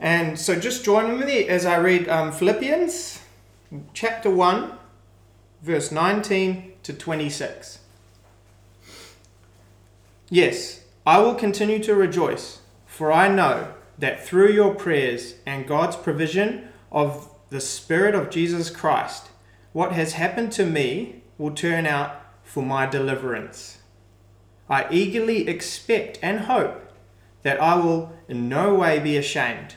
And so just join with me as I read um, Philippians chapter 1, verse 19 to 26. Yes, I will continue to rejoice, for I know that through your prayers and God's provision of the Spirit of Jesus Christ, what has happened to me will turn out for my deliverance. I eagerly expect and hope that I will in no way be ashamed,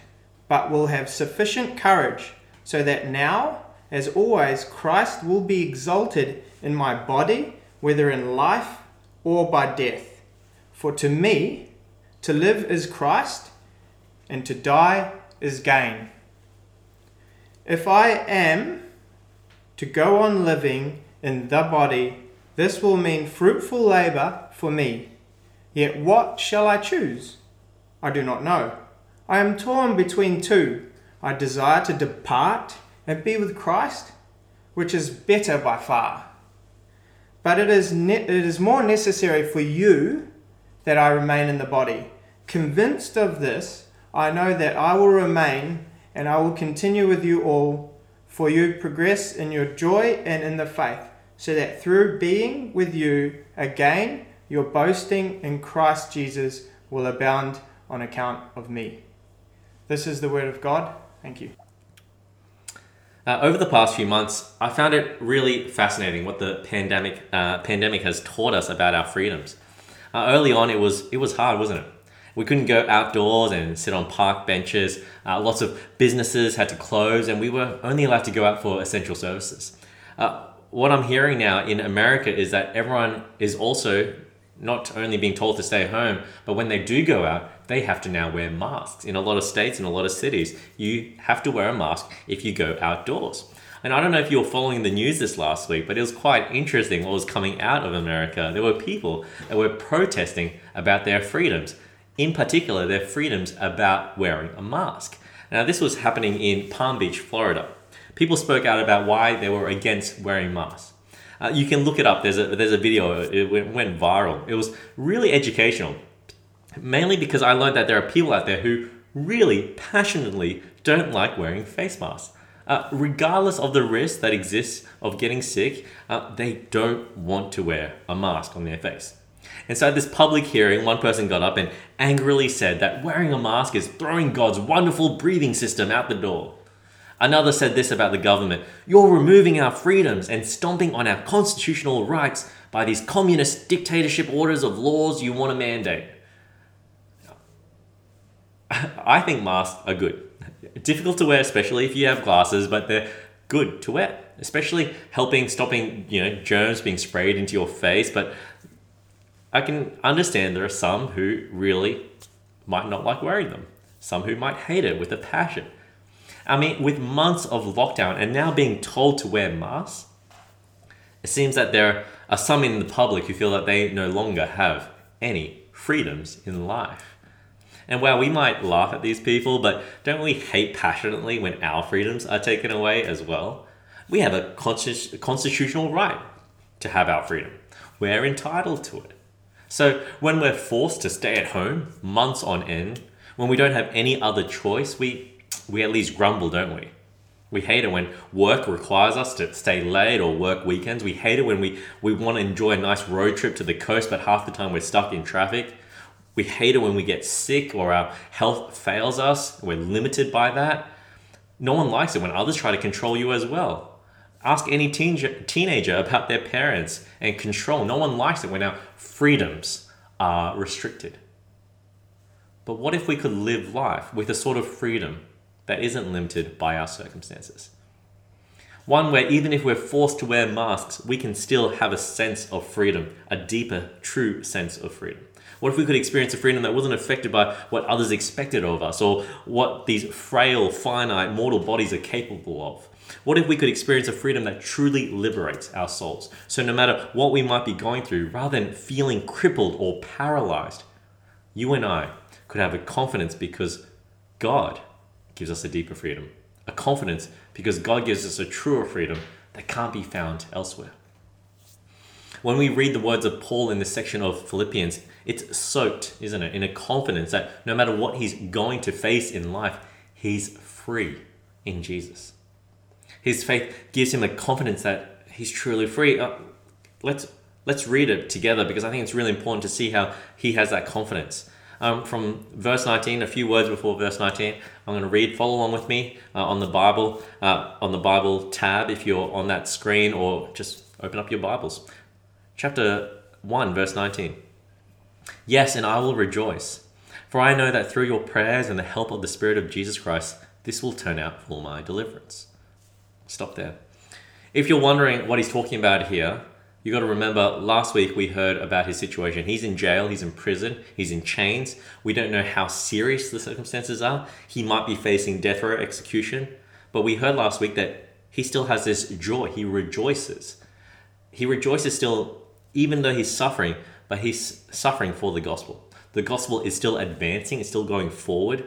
but will have sufficient courage so that now, as always, Christ will be exalted in my body, whether in life or by death. For to me, to live is Christ, and to die is gain. If I am to go on living in the body, this will mean fruitful labor for me. Yet what shall I choose? I do not know. I am torn between two. I desire to depart and be with Christ, which is better by far. But it is, ne- it is more necessary for you that I remain in the body. Convinced of this, I know that I will remain and I will continue with you all, for you progress in your joy and in the faith, so that through being with you again, your boasting in Christ Jesus will abound on account of me. This is the word of God. Thank you. Uh, over the past few months, I found it really fascinating what the pandemic uh, pandemic has taught us about our freedoms. Uh, early on, it was it was hard, wasn't it? We couldn't go outdoors and sit on park benches. Uh, lots of businesses had to close, and we were only allowed to go out for essential services. Uh, what I'm hearing now in America is that everyone is also not only being told to stay home, but when they do go out, they have to now wear masks. In a lot of states, in a lot of cities, you have to wear a mask if you go outdoors. And I don't know if you were following the news this last week, but it was quite interesting what was coming out of America. There were people that were protesting about their freedoms, in particular, their freedoms about wearing a mask. Now, this was happening in Palm Beach, Florida. People spoke out about why they were against wearing masks. Uh, you can look it up. There's a there's a video. It went, went viral. It was really educational, mainly because I learned that there are people out there who really passionately don't like wearing face masks. Uh, regardless of the risk that exists of getting sick, uh, they don't want to wear a mask on their face. And so at this public hearing, one person got up and angrily said that wearing a mask is throwing God's wonderful breathing system out the door. Another said this about the government You're removing our freedoms and stomping on our constitutional rights by these communist dictatorship orders of laws you want to mandate. I think masks are good. Difficult to wear, especially if you have glasses, but they're good to wear, especially helping stopping you know germs being sprayed into your face. But I can understand there are some who really might not like wearing them, some who might hate it with a passion. I mean, with months of lockdown and now being told to wear masks, it seems that there are some in the public who feel that they no longer have any freedoms in life. And while we might laugh at these people, but don't we hate passionately when our freedoms are taken away as well? We have a constitutional right to have our freedom. We're entitled to it. So when we're forced to stay at home months on end, when we don't have any other choice, we we at least grumble, don't we? We hate it when work requires us to stay late or work weekends. We hate it when we, we want to enjoy a nice road trip to the coast, but half the time we're stuck in traffic. We hate it when we get sick or our health fails us. We're limited by that. No one likes it when others try to control you as well. Ask any teen, teenager about their parents and control. No one likes it when our freedoms are restricted. But what if we could live life with a sort of freedom that isn't limited by our circumstances. One where even if we're forced to wear masks, we can still have a sense of freedom, a deeper, true sense of freedom. What if we could experience a freedom that wasn't affected by what others expected of us or what these frail, finite, mortal bodies are capable of? What if we could experience a freedom that truly liberates our souls? So, no matter what we might be going through, rather than feeling crippled or paralyzed, you and I could have a confidence because God gives us a deeper freedom, a confidence because God gives us a truer freedom that can't be found elsewhere. When we read the words of Paul in this section of Philippians, it's soaked, isn't it, in a confidence that no matter what he's going to face in life, he's free in Jesus. His faith gives him a confidence that he's truly free. Uh, let's let's read it together because I think it's really important to see how he has that confidence. Um, from verse 19, a few words before verse 19, I'm going to read. Follow along with me uh, on the Bible, uh, on the Bible tab if you're on that screen, or just open up your Bibles. Chapter 1, verse 19. Yes, and I will rejoice, for I know that through your prayers and the help of the Spirit of Jesus Christ, this will turn out for my deliverance. Stop there. If you're wondering what he's talking about here, you got to remember last week we heard about his situation. He's in jail, he's in prison, he's in chains. We don't know how serious the circumstances are. He might be facing death row execution. But we heard last week that he still has this joy. He rejoices. He rejoices still, even though he's suffering, but he's suffering for the gospel. The gospel is still advancing, it's still going forward.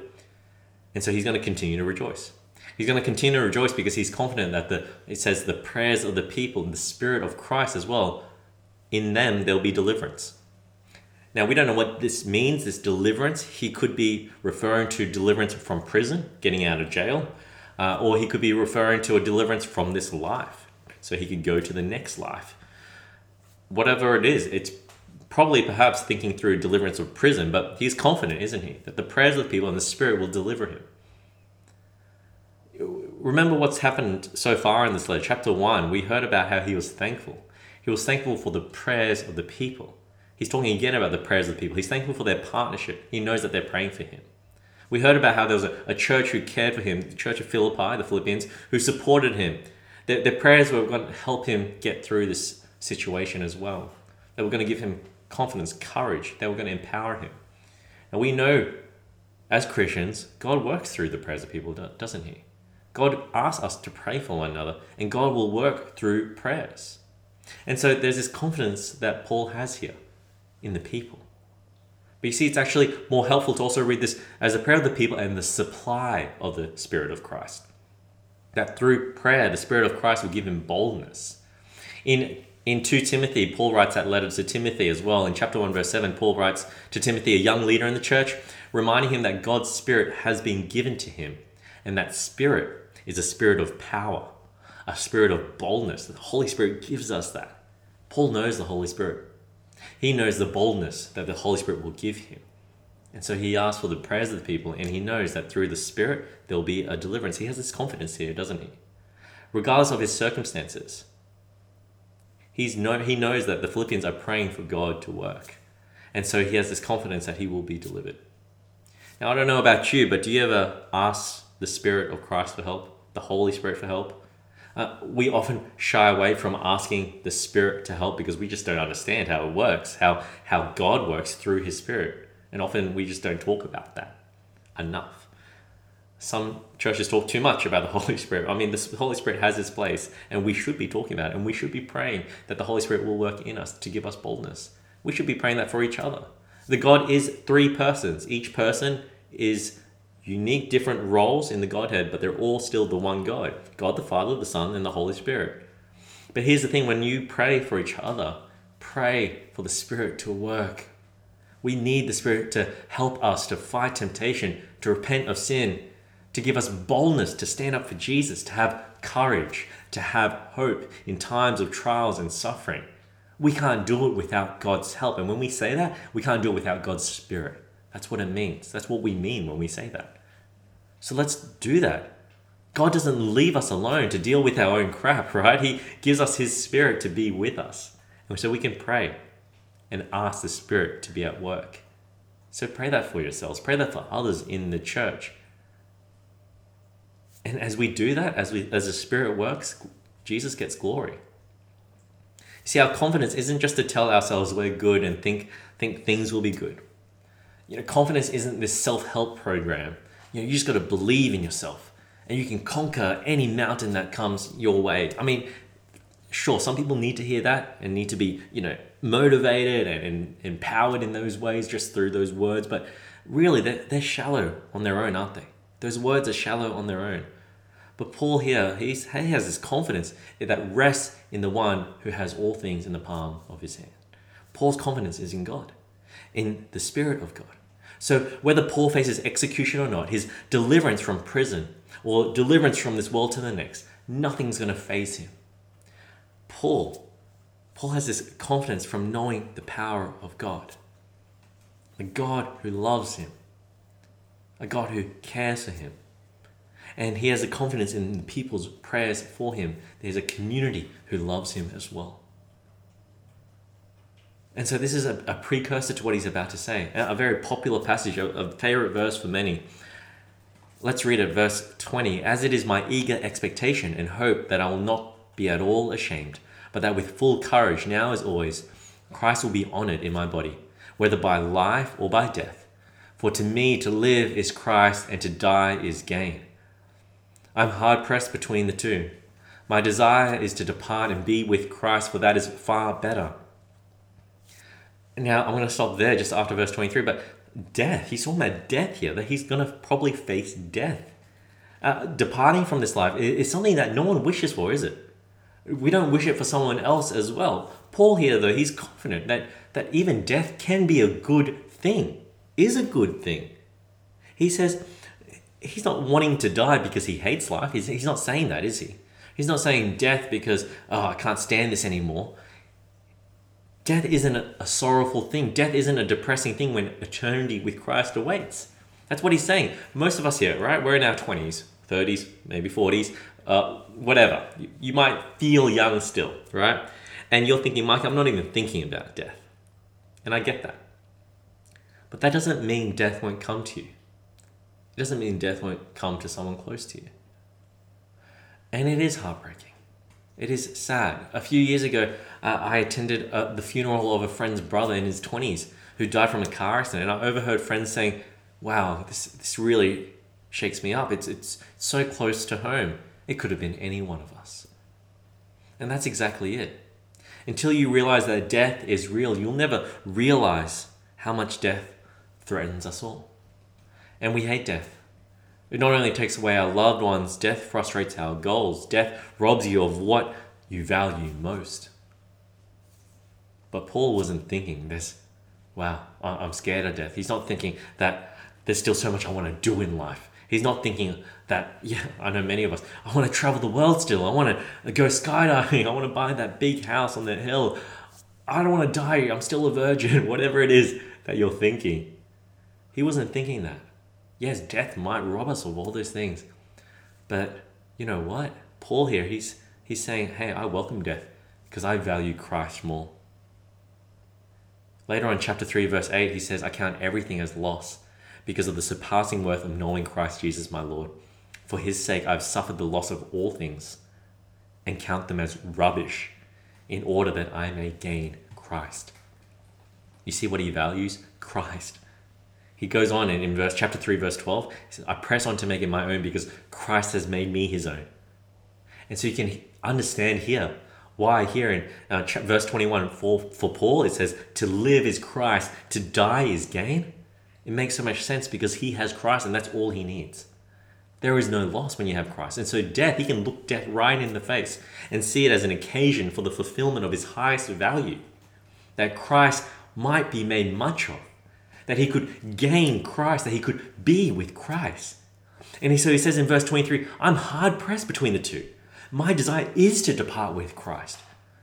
And so he's going to continue to rejoice. He's going to continue to rejoice because he's confident that the it says the prayers of the people and the spirit of Christ as well, in them there'll be deliverance. Now we don't know what this means, this deliverance. He could be referring to deliverance from prison, getting out of jail, uh, or he could be referring to a deliverance from this life, so he could go to the next life. Whatever it is, it's probably perhaps thinking through deliverance of prison, but he's confident, isn't he, that the prayers of the people and the Spirit will deliver him remember what's happened so far in this letter. Chapter 1, we heard about how he was thankful. He was thankful for the prayers of the people. He's talking again about the prayers of the people. He's thankful for their partnership. He knows that they're praying for him. We heard about how there was a, a church who cared for him, the church of Philippi, the Philippians, who supported him. Their, their prayers were going to help him get through this situation as well. They were going to give him confidence, courage. They were going to empower him. And we know as Christians, God works through the prayers of people, doesn't He? God asks us to pray for one another, and God will work through prayers. And so there's this confidence that Paul has here in the people. But you see, it's actually more helpful to also read this as a prayer of the people and the supply of the Spirit of Christ. That through prayer, the Spirit of Christ will give him boldness. In in 2 Timothy, Paul writes that letter to Timothy as well. In chapter 1, verse 7, Paul writes to Timothy, a young leader in the church, reminding him that God's Spirit has been given to him, and that Spirit is a spirit of power, a spirit of boldness. The Holy Spirit gives us that. Paul knows the Holy Spirit. He knows the boldness that the Holy Spirit will give him. And so he asks for the prayers of the people, and he knows that through the Spirit there'll be a deliverance. He has this confidence here, doesn't he? Regardless of his circumstances, he's know, he knows that the Philippians are praying for God to work. And so he has this confidence that he will be delivered. Now, I don't know about you, but do you ever ask the Spirit of Christ for help? The Holy Spirit for help. Uh, we often shy away from asking the Spirit to help because we just don't understand how it works, how, how God works through His Spirit. And often we just don't talk about that enough. Some churches talk too much about the Holy Spirit. I mean, the Holy Spirit has its place, and we should be talking about it, and we should be praying that the Holy Spirit will work in us to give us boldness. We should be praying that for each other. The God is three persons. Each person is unique different roles in the Godhead, but they're all still the one God God the Father, the Son, and the Holy Spirit. But here's the thing when you pray for each other, pray for the Spirit to work. We need the Spirit to help us to fight temptation, to repent of sin, to give us boldness to stand up for Jesus, to have courage, to have hope in times of trials and suffering. We can't do it without God's help. And when we say that, we can't do it without God's Spirit. That's what it means. That's what we mean when we say that. So let's do that. God doesn't leave us alone to deal with our own crap, right? He gives us His Spirit to be with us. And so we can pray and ask the Spirit to be at work. So pray that for yourselves, pray that for others in the church. And as we do that, as we as the Spirit works, Jesus gets glory. See, our confidence isn't just to tell ourselves we're good and think think things will be good. You know, confidence isn't this self-help program. You know, you just got to believe in yourself and you can conquer any mountain that comes your way. I mean, sure, some people need to hear that and need to be, you know, motivated and, and empowered in those ways just through those words, but really they're, they're shallow on their own, aren't they? Those words are shallow on their own. But Paul here, he's, he has this confidence that rests in the one who has all things in the palm of his hand. Paul's confidence is in God, in the Spirit of God, So, whether Paul faces execution or not, his deliverance from prison or deliverance from this world to the next, nothing's going to faze him. Paul, Paul has this confidence from knowing the power of God. A God who loves him, a God who cares for him. And he has a confidence in people's prayers for him. There's a community who loves him as well. And so this is a, a precursor to what he's about to say. A, very popular passage, a, a favorite verse for many. Let's read it, verse 20. As it is my eager expectation and hope that I will not be at all ashamed, but that with full courage, now as always, Christ will be honored in my body, whether by life or by death. For to me to live is Christ, and to die is gain. I'm hard pressed between the two. My desire is to depart and be with Christ, for that is far better. Now, I'm going to stop there just after verse 23, but death, he's talking about death here, that he's going to probably face death. Uh, departing from this life is something that no one wishes for, is it? We don't wish it for someone else as well. Paul here, though, he's confident that, that even death can be a good thing, is a good thing. He says he's not wanting to die because he hates life. He's, he's not saying that, is he? He's not saying death because, oh, I can't stand this anymore. Death isn't a, a sorrowful thing. Death isn't a depressing thing when eternity with Christ awaits. That's what he's saying. Most of us here, right? We're in our 20s, 30s, maybe 40s, uh, whatever. You, you might feel young still, right? And you're thinking, Mike, I'm not even thinking about death. And I get that. But that doesn't mean death won't come to you. It doesn't mean death won't come to someone close to you. And it is heartbreaking. It is sad. A few years ago, uh, I attended uh, the funeral of a friend's brother in his 20s who died from a car accident. And I overheard friends saying, wow, this, this really shakes me up. It's, it's so close to home. It could have been any one of us. And that's exactly it. Until you realize that death is real, you'll never realize how much death threatens us all. And we hate death. It not only takes away our loved ones, death frustrates our goals. Death robs you of what you value most. But Paul wasn't thinking this, wow, I'm scared of death. He's not thinking that there's still so much I want to do in life. He's not thinking that, yeah, I know many of us, I want to travel the world still. I want to go skydiving. I want to buy that big house on that hill. I don't want to die. I'm still a virgin. Whatever it is that you're thinking. He wasn't thinking that. Yes, death might rob us of all those things. But you know what? Paul here, he's he's saying, "Hey, I welcome death because I value Christ more." Later on chapter 3 verse 8, he says, "I count everything as loss because of the surpassing worth of knowing Christ Jesus my Lord. For his sake I've suffered the loss of all things and count them as rubbish in order that I may gain Christ." You see what he values? Christ he goes on and in verse chapter 3 verse 12 he says i press on to make it my own because christ has made me his own. And so you can understand here why here in uh, verse 21 for, for paul it says to live is christ to die is gain. It makes so much sense because he has christ and that's all he needs. There is no loss when you have christ. And so death he can look death right in the face and see it as an occasion for the fulfillment of his highest value that christ might be made much of that he could gain Christ, that he could be with Christ. And so he says in verse 23 I'm hard pressed between the two. My desire is to depart with Christ.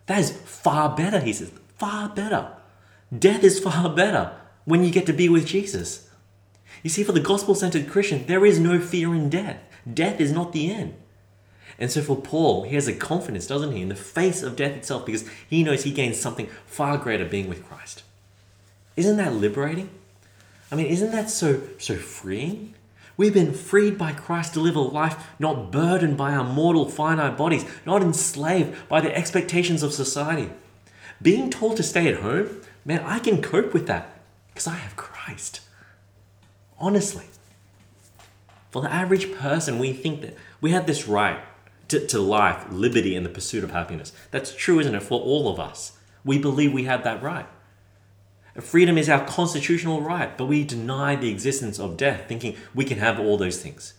That is far better, he says. Far better. Death is far better when you get to be with Jesus. You see, for the gospel centered Christian, there is no fear in death. Death is not the end. And so for Paul, he has a confidence, doesn't he, in the face of death itself because he knows he gains something far greater being with Christ. Isn't that liberating? I mean, isn't that so so freeing? We've been freed by Christ to live a life not burdened by our mortal finite bodies, not enslaved by the expectations of society. Being told to stay at home, man, I can cope with that because I have Christ. Honestly. For the average person, we think that we have this right to, to life, liberty, and the pursuit of happiness. That's true, isn't it, for all of us? We believe we have that right. Freedom is our constitutional right, but we deny the existence of death, thinking we can have all those things.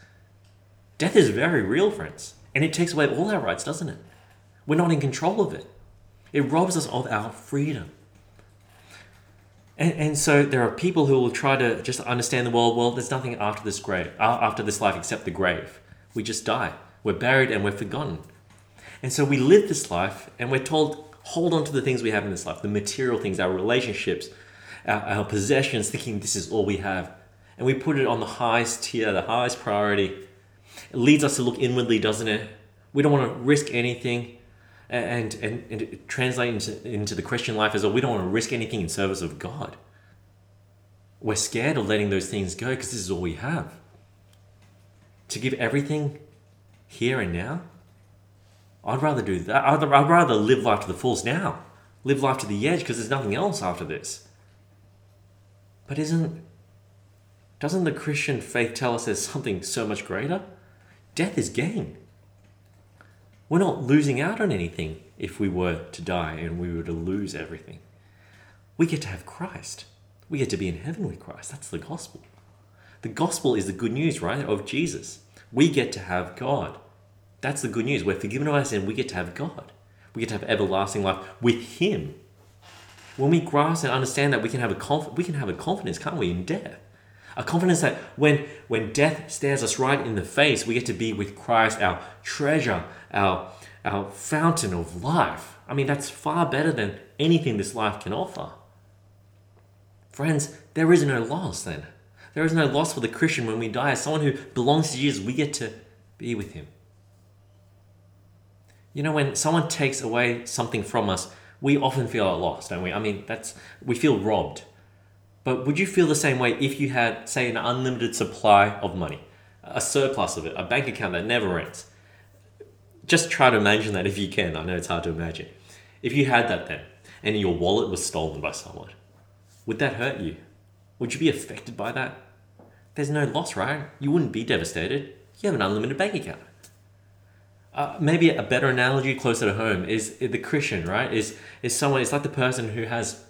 Death is very real, friends, and it takes away all our rights, doesn't it? We're not in control of it. It robs us of our freedom. And, and so there are people who will try to just understand the world. Well, there's nothing after this grave, after this life except the grave. We just die. We're buried and we're forgotten. And so we live this life and we're told, hold on to the things we have in this life, the material things, our relationships, our, our possessions, thinking this is all we have. And we put it on the highest tier, the highest priority. It leads us to look inwardly, doesn't it? We don't want to risk anything and, and, and translate into, into the Christian life as well. We don't want to risk anything in service of God. We're scared of letting those things go because this is all we have. To give everything here and now, I'd rather do that. I'd, I'd rather live life to the fullest now. Live life to the edge because there's nothing else after this. But isn't doesn't the Christian faith tell us there's something so much greater? Death is gain. We're not losing out on anything if we were to die and we were to lose everything. We get to have Christ. We get to be in heaven with Christ. That's the gospel. The gospel is the good news, right, of Jesus. We get to have God. That's the good news. We're forgiven of our sin. We get to have God. We get to have everlasting life with Him. When we grasp and understand that, we can have a conf- we can have a confidence, can't we, in death? A confidence that when when death stares us right in the face, we get to be with Christ, our treasure, our, our fountain of life. I mean, that's far better than anything this life can offer. Friends, there is no loss then. There is no loss for the Christian when we die. As someone who belongs to Jesus, we get to be with him. You know, when someone takes away something from us, we often feel at loss, don't we? I mean, that's we feel robbed. But would you feel the same way if you had, say, an unlimited supply of money, a surplus of it, a bank account that never ends? just try to imagine that if you can. I know it's hard to imagine. If you had that then, and your wallet was stolen by someone, would that hurt you? Would you be affected by that? There's no loss, right? You wouldn't be devastated. You have an unlimited bank account. Uh, maybe a better analogy closer to home is the Christian, right? Is is someone? It's like the person who has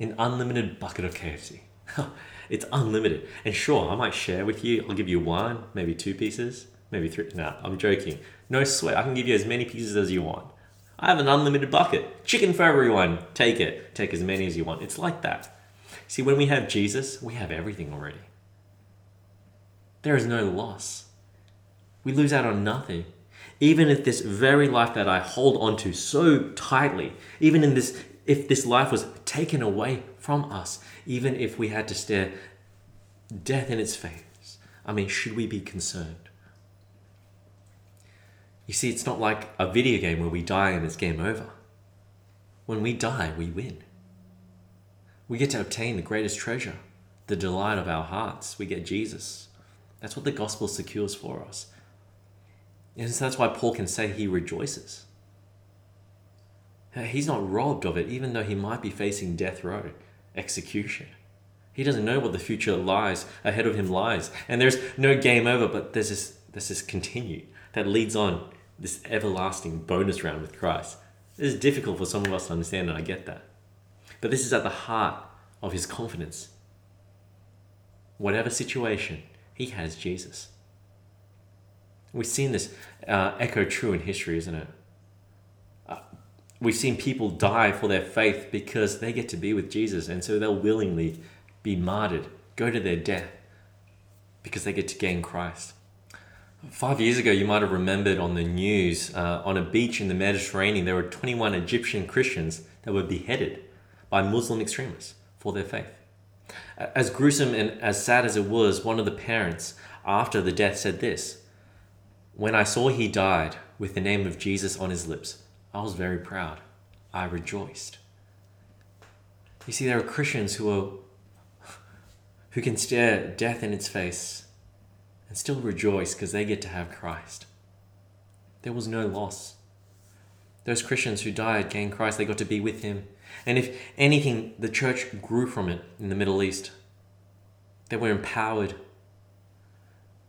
an unlimited bucket of KFC. it's unlimited, and sure, I might share with you. I'll give you one, maybe two pieces, maybe three. No, I'm joking. No sweat. I can give you as many pieces as you want. I have an unlimited bucket. Chicken for everyone. Take it. Take as many as you want. It's like that. See, when we have Jesus, we have everything already. There is no loss. We lose out on nothing. Even if this very life that I hold on to so tightly, even in this if this life was taken away from us, even if we had to stare death in its face, I mean, should we be concerned? You see, it's not like a video game where we die and it's game over. When we die, we win. We get to obtain the greatest treasure, the delight of our hearts. We get Jesus. That's what the gospel secures for us. And so that's why Paul can say he rejoices. He's not robbed of it, even though he might be facing death row, execution. He doesn't know what the future lies ahead of him lies. And there's no game over, but there's this, there's this continue that leads on this everlasting bonus round with Christ. This is difficult for some of us to understand, and I get that. But this is at the heart of his confidence. Whatever situation, he has Jesus. We've seen this uh, echo true in history, isn't it? Uh, we've seen people die for their faith because they get to be with Jesus, and so they'll willingly be martyred, go to their death, because they get to gain Christ. Five years ago, you might have remembered on the news uh, on a beach in the Mediterranean, there were 21 Egyptian Christians that were beheaded by Muslim extremists for their faith. As gruesome and as sad as it was, one of the parents after the death said this When I saw he died with the name of Jesus on his lips, I was very proud. I rejoiced. You see, there are Christians who are who can stare death in its face and still rejoice because they get to have Christ. There was no loss. Those Christians who died gained Christ, they got to be with Him. And if anything, the church grew from it in the Middle East. They were empowered.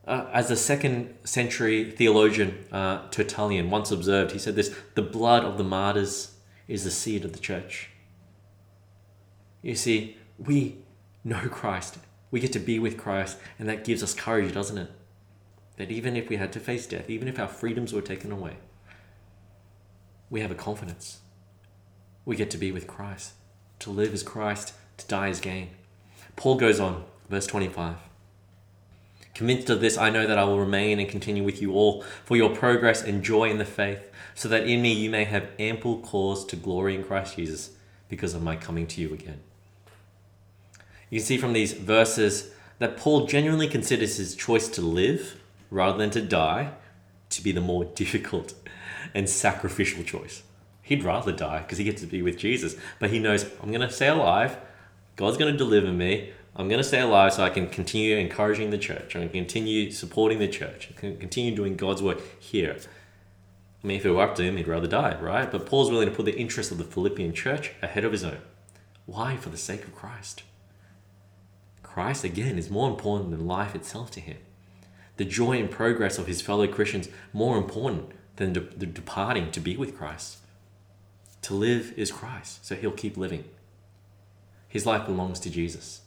Uh, as a second century theologian uh, Tertullian once observed, he said this the blood of the martyrs is the seed of the church. You see, we know Christ we get to be with Christ, and that gives us courage, doesn't it? That even if we had to face death, even if our freedoms were taken away, we have a confidence. We get to be with Christ. To live as Christ, To die as gain. Paul goes on, verse 25. Convinced of this, I know that I will remain and continue with you all for your progress and joy in the faith, so that in me you may have ample cause to glory in Christ Jesus because of my coming to you again. You can see from these verses that Paul genuinely considers his choice to live rather than to die to be the more difficult and sacrificial choice. He'd rather die because he gets to be with Jesus, but he knows I'm going to stay alive. God's going to deliver me. I'm going to stay alive so I can continue encouraging the church. I'm going to continue supporting the church. I continue doing God's work here. I mean, if it were up to him, he'd rather die, right? But Paul's willing to put the interests of the Philippian church ahead of his own. Why? For the sake of Christ. Christ, again, is more important than life itself to him. The joy and progress of his fellow Christians more important than the departing to be with Christ. To live is Christ, so he'll keep living. His life belongs to Jesus.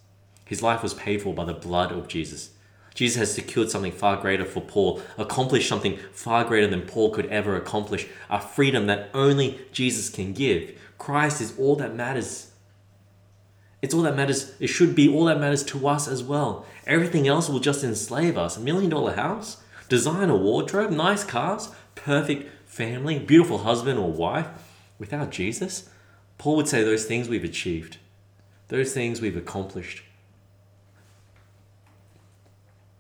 His life was paid for by the blood of Jesus. Jesus has secured something far greater for Paul, accomplished something far greater than Paul could ever accomplish, a freedom that only Jesus can give. Christ is all that matters. It's all that matters. It should be all that matters to us as well. Everything else will just enslave us. A million dollar house, designer wardrobe, nice cars, perfect family, beautiful husband or wife. Without Jesus, Paul would say those things we've achieved, those things we've accomplished,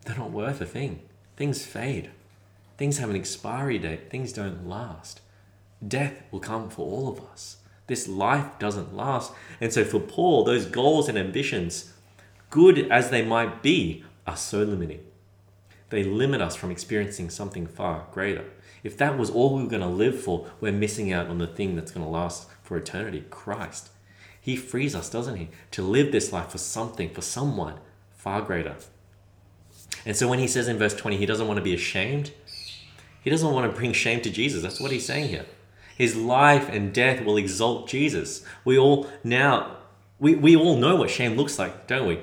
they're not worth a thing. Things fade. Things have an expiry date. Things don't last. Death will come for all of us. This life doesn't last. And so for Paul, those goals and ambitions, good as they might be, are so limiting. They limit us from experiencing something far greater. If that was all we were going to live for, we're missing out on the thing that's going to last for eternity Christ. He frees us, doesn't he, to live this life for something, for someone far greater. And so when he says in verse 20, he doesn't want to be ashamed, he doesn't want to bring shame to Jesus. That's what he's saying here. His life and death will exalt Jesus. We all now, we, we all know what shame looks like, don't we?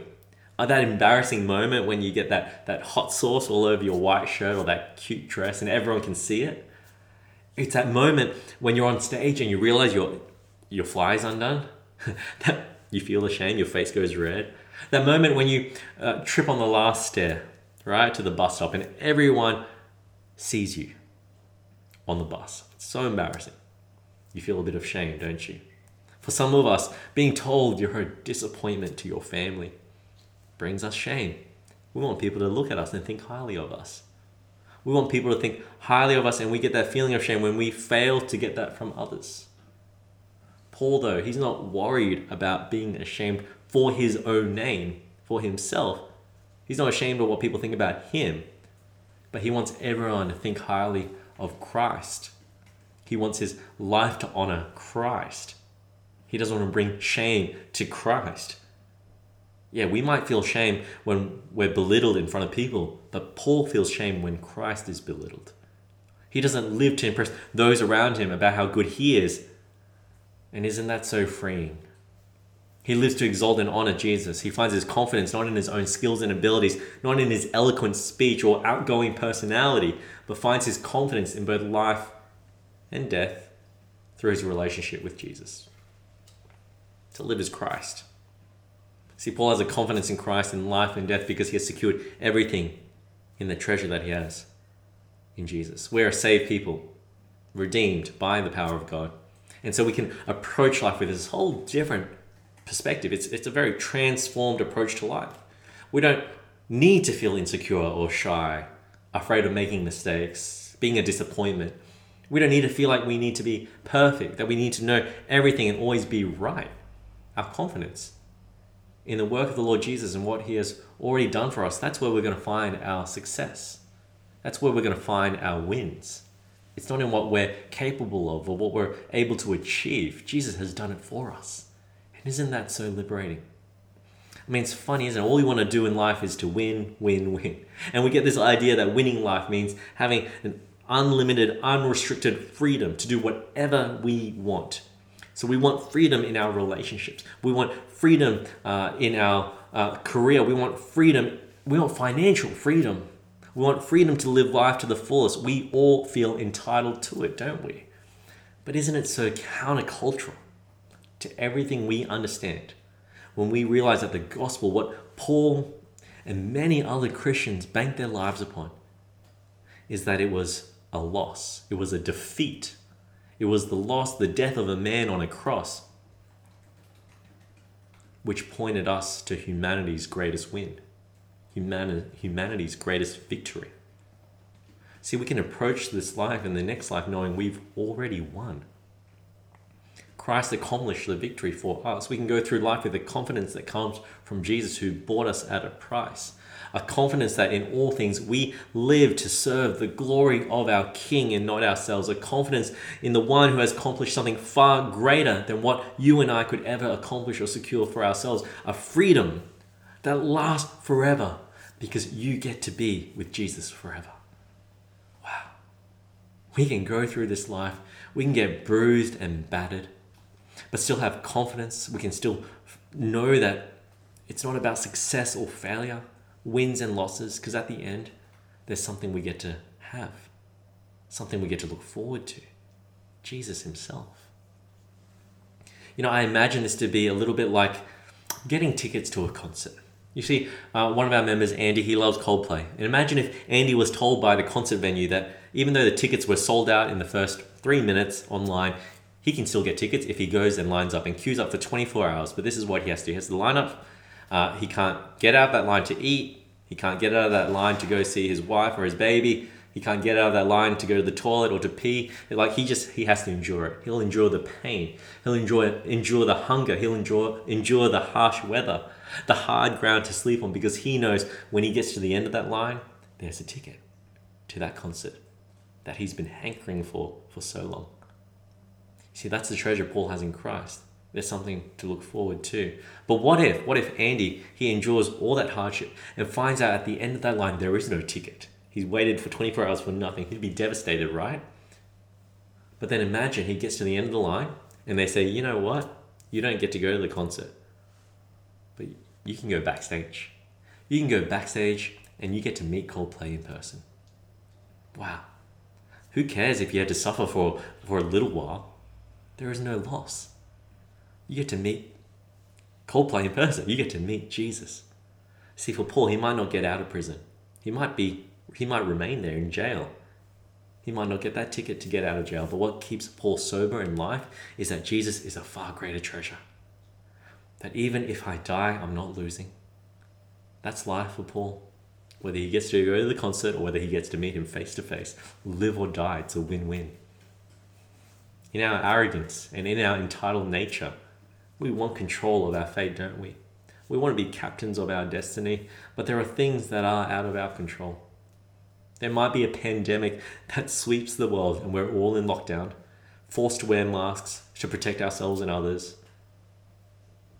Uh, that embarrassing moment when you get that, that hot sauce all over your white shirt or that cute dress and everyone can see it. It's that moment when you're on stage and you realize your, your fly is undone. that you feel the shame, your face goes red. That moment when you uh, trip on the last stair right, to the bus stop, and everyone sees you on the bus. It's so embarrassing. You feel a bit of shame, don't you? For some of us, being told you're a disappointment to your family brings us shame. We want people to look at us and think highly of us. We want people to think highly of us, and we get that feeling of shame when we fail to get that from others. Paul, though, he's not worried about being ashamed for his own name, for himself. He's not ashamed of what people think about him, but he wants everyone to think highly of Christ. He wants his life to honor Christ. He doesn't want to bring shame to Christ. Yeah, we might feel shame when we're belittled in front of people, but Paul feels shame when Christ is belittled. He doesn't live to impress those around him about how good he is. And isn't that so freeing? He lives to exalt and honor Jesus. He finds his confidence not in his own skills and abilities, not in his eloquent speech or outgoing personality, but finds his confidence in both life and death through his relationship with Jesus. To live as Christ. See, Paul has a confidence in Christ in life and death because he has secured everything in the treasure that he has in Jesus. We're saved people, redeemed by the power of God. And so we can approach life with this whole different perspective. It's, it's a very transformed approach to life. We don't need to feel insecure or shy, afraid of making mistakes, being a disappointment. We don't need to feel like we need to be perfect, that we need to know everything and always be right. Our confidence in the work of the Lord Jesus and what He has already done for us, that's where we're going to find our success. That's where we're going to find our wins. It's not in what we're capable of or what we're able to achieve. Jesus has done it for us. And isn't that so liberating? I mean, it's funny, isn't it? All we want to do in life is to win, win, win. And we get this idea that winning life means having an unlimited, unrestricted freedom to do whatever we want. So we want freedom in our relationships. We want freedom uh, in our uh, career. We want freedom. We want financial freedom. We want freedom to live life to the fullest. We all feel entitled to it, don't we? But isn't it so countercultural? To everything we understand when we realize that the gospel, what Paul and many other Christians banked their lives upon, is that it was a loss, it was a defeat, it was the loss, the death of a man on a cross, which pointed us to humanity's greatest win, humani- humanity's greatest victory. See, we can approach this life and the next life knowing we've already won. Christ accomplished the victory for us. We can go through life with the confidence that comes from Jesus who bought us at a price. A confidence that in all things we live to serve the glory of our King and not ourselves. A confidence in the one who has accomplished something far greater than what you and I could ever accomplish or secure for ourselves. A freedom that lasts forever because you get to be with Jesus forever. Wow. We can go through this life, we can get bruised and battered but still have confidence. We can still know that it's not about success or failure, wins and losses, because at the end, there's something we get to have, something we get to look forward to Jesus Himself. You know, I imagine this to be a little bit like getting tickets to a concert. You see, uh, one of our members, Andy, he loves Coldplay. And imagine if Andy was told by the concert venue that even though the tickets were sold out in the first three minutes online, he can still get tickets if he goes and lines up and queues up for 24 hours. But this is what he has to do. He has to line up. Uh, he can't get out of that line to eat. He can't get out of that line to go see his wife or his baby. He can't get out of that line to go to the toilet or to pee. Like he just he has to endure it. He'll endure the pain. He'll enjoy endure the hunger. He'll endure endure the harsh weather, the hard ground to sleep on because he knows when he gets to the end of that line, there's a ticket to that concert that he's been hankering for for so long. See, that's the treasure Paul has in Christ. There's something to look forward to. But what if, what if Andy, he endures all that hardship and finds out at the end of that line there is no ticket? He's waited for 24 hours for nothing. He'd be devastated, right? But then imagine he gets to the end of the line and they say, you know what? You don't get to go to the concert, but you can go backstage. You can go backstage and you get to meet Coldplay in person. Wow. Who cares if you had to suffer for, for a little while? There is no loss. You get to meet Coldplay in person. You get to meet Jesus. See, for Paul, he might not get out of prison. He might be, he might remain there in jail. He might not get that ticket to get out of jail. But what keeps Paul sober in life is that Jesus is a far greater treasure. That even if I die, I'm not losing. That's life for Paul. Whether he gets to go to the concert or whether he gets to meet him face to face, live or die, it's a win win in our arrogance and in our entitled nature, we want control of our fate, don't we? We want to be captains of our destiny, but there are things that are out of our control. There might be a pandemic that sweeps the world and we're all in lockdown, forced to wear masks to protect ourselves and others,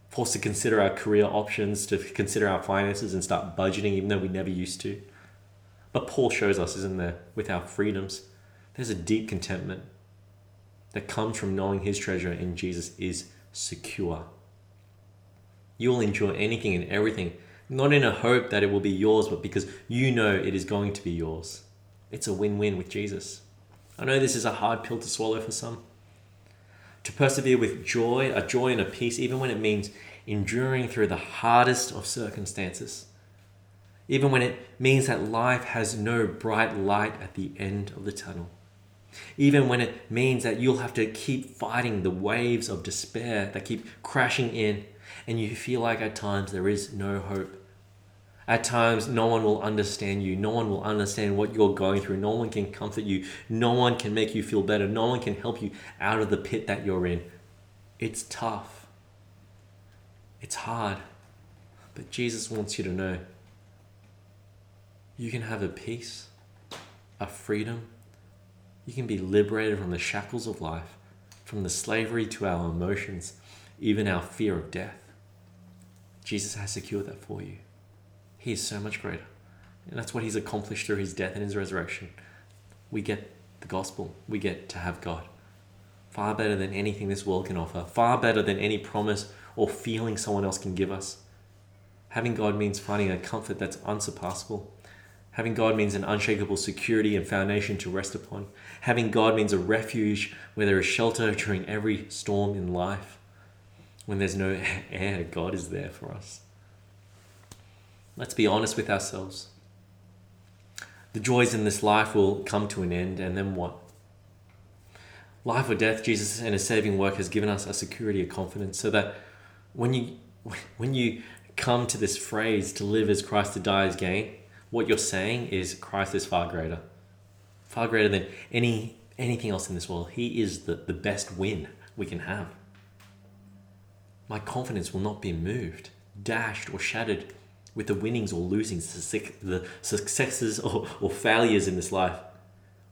forced to consider our career options, to consider our finances and start budgeting even though we never used to. But Paul shows us, isn't there, with our freedoms, there's a deep contentment that comes from knowing his treasure in Jesus is secure. You will enjoy anything and everything, not in a hope that it will be yours, but because you know it is going to be yours. It's a win win with Jesus. I know this is a hard pill to swallow for some. To persevere with joy, a joy and a peace, even when it means enduring through the hardest of circumstances, even when it means that life has no bright light at the end of the tunnel even when it means that you'll have to keep fighting the waves of despair that keep crashing in, and you feel like at times there is no hope. At times, no one will understand you. No one will understand what you're going through. No one can comfort you. No one can make you feel better. No one can help you out of the pit that you're in. It's tough. It's hard. But Jesus wants you to know you can have a peace, a freedom, you can be liberated from the shackles of life, from the slavery to our emotions, even our fear of death. Jesus has secured that for you. He is so much greater. And that's what he's accomplished through his death and his resurrection. We get the gospel, we get to have God. Far better than anything this world can offer, far better than any promise or feeling someone else can give us. Having God means finding a comfort that's unsurpassable Having God means an unshakable security and foundation to rest upon. Having God means a refuge where there is shelter during every storm in life. when there's no air, God is there for us. Let's be honest with ourselves. The joys in this life will come to an end, and then what? Life or death, Jesus and His saving work has given us a security, a confidence, so that when you when you come to this phrase to live as Christ, to die as gain, what you're saying is Christ is far greater, far greater than any anything else in this world. He is the, the best win we can have. My confidence will not be moved, dashed, or shattered with the winnings or losings, the successes or, or failures in this life.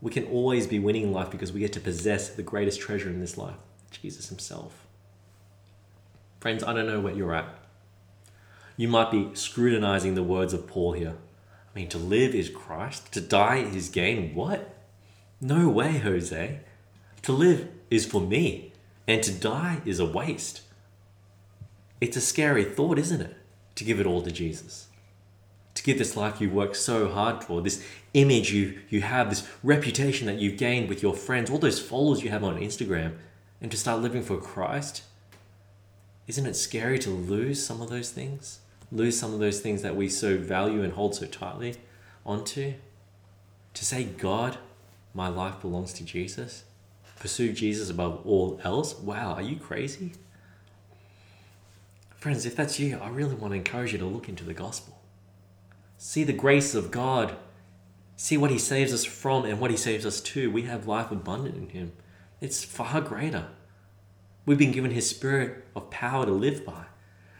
We can always be winning in life because we get to possess the greatest treasure in this life Jesus Himself. Friends, I don't know where you're at. You might be scrutinizing the words of Paul here. I mean, to live is Christ, to die is gain. What? No way, Jose. To live is for me, and to die is a waste. It's a scary thought, isn't it? To give it all to Jesus. To give this life you worked so hard for, this image you, you have, this reputation that you've gained with your friends, all those followers you have on Instagram, and to start living for Christ. Isn't it scary to lose some of those things? Lose some of those things that we so value and hold so tightly onto? To say, God, my life belongs to Jesus? Pursue Jesus above all else? Wow, are you crazy? Friends, if that's you, I really want to encourage you to look into the gospel. See the grace of God. See what He saves us from and what He saves us to. We have life abundant in Him. It's far greater. We've been given His Spirit of power to live by.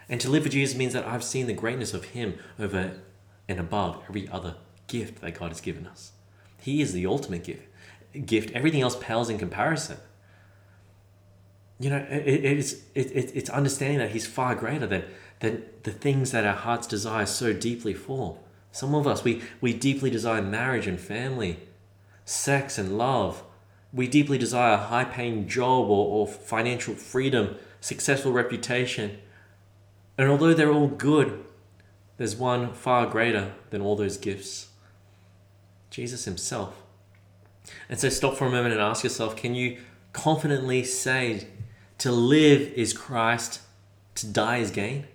And to live for Jesus means that I've seen the greatness of Him over and above every other gift that God has given us. He is the ultimate gift. Gift. Everything else pales in comparison. You know, it, it's it, it, it's understanding that He's far greater than than the things that our hearts desire so deeply for. Some of us we we deeply desire marriage and family, sex and love. We deeply desire a high paying job or, or financial freedom, successful reputation. And although they're all good, there's one far greater than all those gifts Jesus Himself. And so stop for a moment and ask yourself can you confidently say, to live is Christ, to die is gain?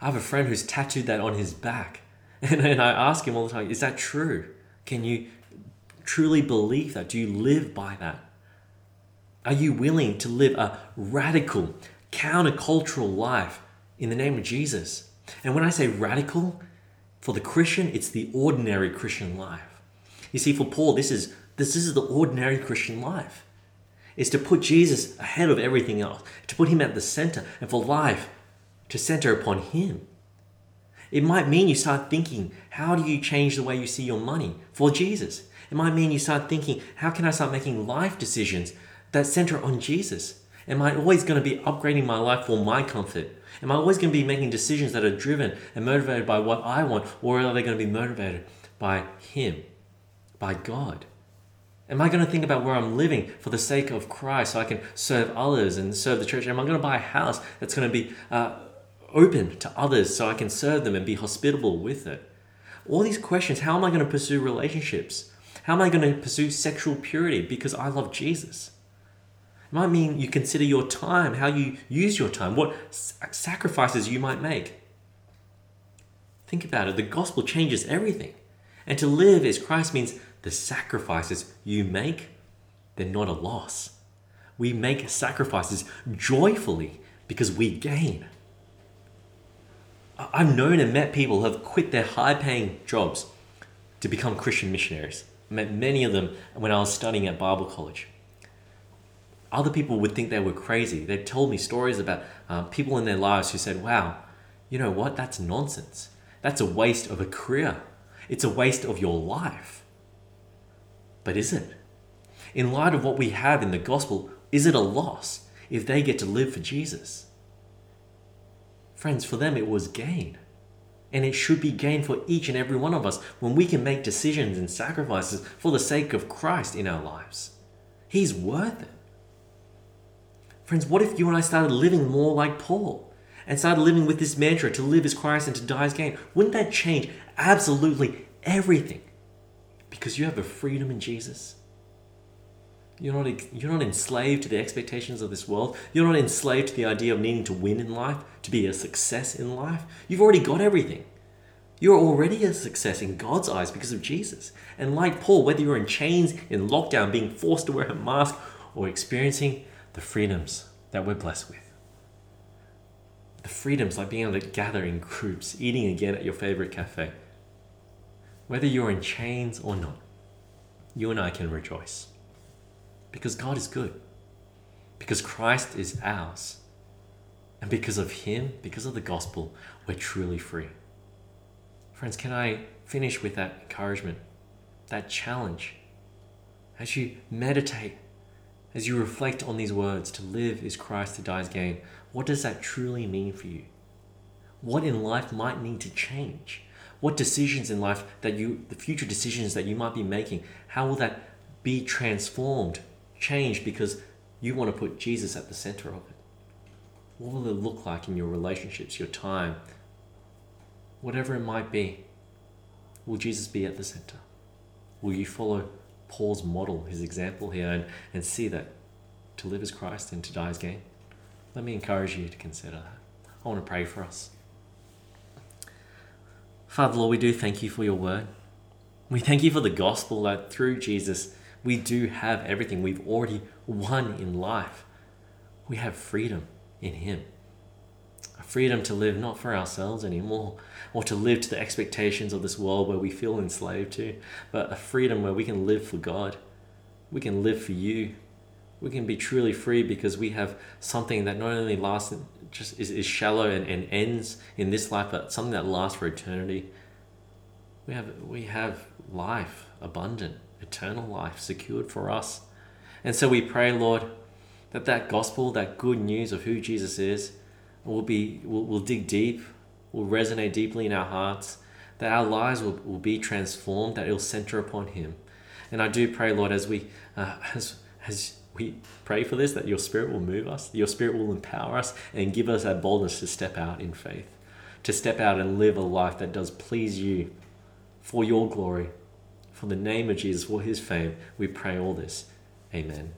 I have a friend who's tattooed that on his back. And, and I ask him all the time, is that true? Can you truly believe that? Do you live by that? Are you willing to live a radical, countercultural life in the name of Jesus. And when I say radical, for the Christian, it's the ordinary Christian life. You see, for Paul, this is this is the ordinary Christian life. Is to put Jesus ahead of everything else, to put him at the center, and for life to center upon him. It might mean you start thinking, how do you change the way you see your money for Jesus? It might mean you start thinking, how can I start making life decisions that center on Jesus? Am I always going to be upgrading my life for my comfort? Am I always going to be making decisions that are driven and motivated by what I want, or are they going to be motivated by Him, by God? Am I going to think about where I'm living for the sake of Christ so I can serve others and serve the church? Am I going to buy a house that's going to be uh, open to others so I can serve them and be hospitable with it? All these questions how am I going to pursue relationships? How am I going to pursue sexual purity because I love Jesus? It might mean you consider your time, how you use your time, what sacrifices you might make. Think about it. The gospel changes everything. And to live as Christ means the sacrifices you make, they're not a loss. We make sacrifices joyfully because we gain. I've known and met people who have quit their high paying jobs to become Christian missionaries. I met many of them when I was studying at Bible college other people would think they were crazy. They told me stories about uh, people in their lives who said, wow, you know what? That's nonsense. That's a waste of a career. It's a waste of your life. But is it? In light of what we have in the gospel, is it a loss if they get to live for Jesus? Friends, for them it was gain. And it should be gain for each and every one of us when we can make decisions and sacrifices for the sake of Christ in our lives. He's worth it. Friends, what if you and I started living more like Paul and started living with this mantra to live as Christ and to die as gain? Wouldn't that change absolutely everything? Because you have a freedom in Jesus. You're not, you're not enslaved to the expectations of this world. You're not enslaved to the idea of needing to win in life, to be a success in life. You've already got everything. You're already a success in God's eyes because of Jesus. And like Paul, whether you're in chains, in lockdown, being forced to wear a mask, or experiencing the freedoms that we're blessed with. The freedoms like being able to gather in groups, eating again at your favorite cafe. Whether you're in chains or not, you and I can rejoice. Because God is good. Because Christ is ours. And because of Him, because of the gospel, we're truly free. Friends, can I finish with that encouragement, that challenge? As you meditate, as you reflect on these words, to live is Christ, to die is gain, what does that truly mean for you? What in life might need to change? What decisions in life that you, the future decisions that you might be making, how will that be transformed, changed because you want to put Jesus at the center of it? What will it look like in your relationships, your time, whatever it might be, will Jesus be at the center? Will you follow Paul's model, his example here, and, and see that to live as Christ and to die as gain? Let me encourage you to consider that. I want to pray for us. Father, Lord, we do thank you for your word. We thank you for the gospel that through Jesus we do have everything. We've already won in life. We have freedom in Him freedom to live not for ourselves anymore or to live to the expectations of this world where we feel enslaved to, but a freedom where we can live for God. We can live for you. We can be truly free because we have something that not only lasts just is, is shallow and, and ends in this life, but something that lasts for eternity. We have we have life abundant, eternal life secured for us. And so we pray, Lord, that that gospel, that good news of who Jesus is, will be will, will dig deep, will resonate deeply in our hearts, that our lives will, will be transformed, that it'll center upon Him. And I do pray, Lord, as we uh, as as we pray for this, that your Spirit will move us, your Spirit will empower us, and give us that boldness to step out in faith, to step out and live a life that does please you, for your glory, for the name of Jesus, for His fame. We pray all this. Amen.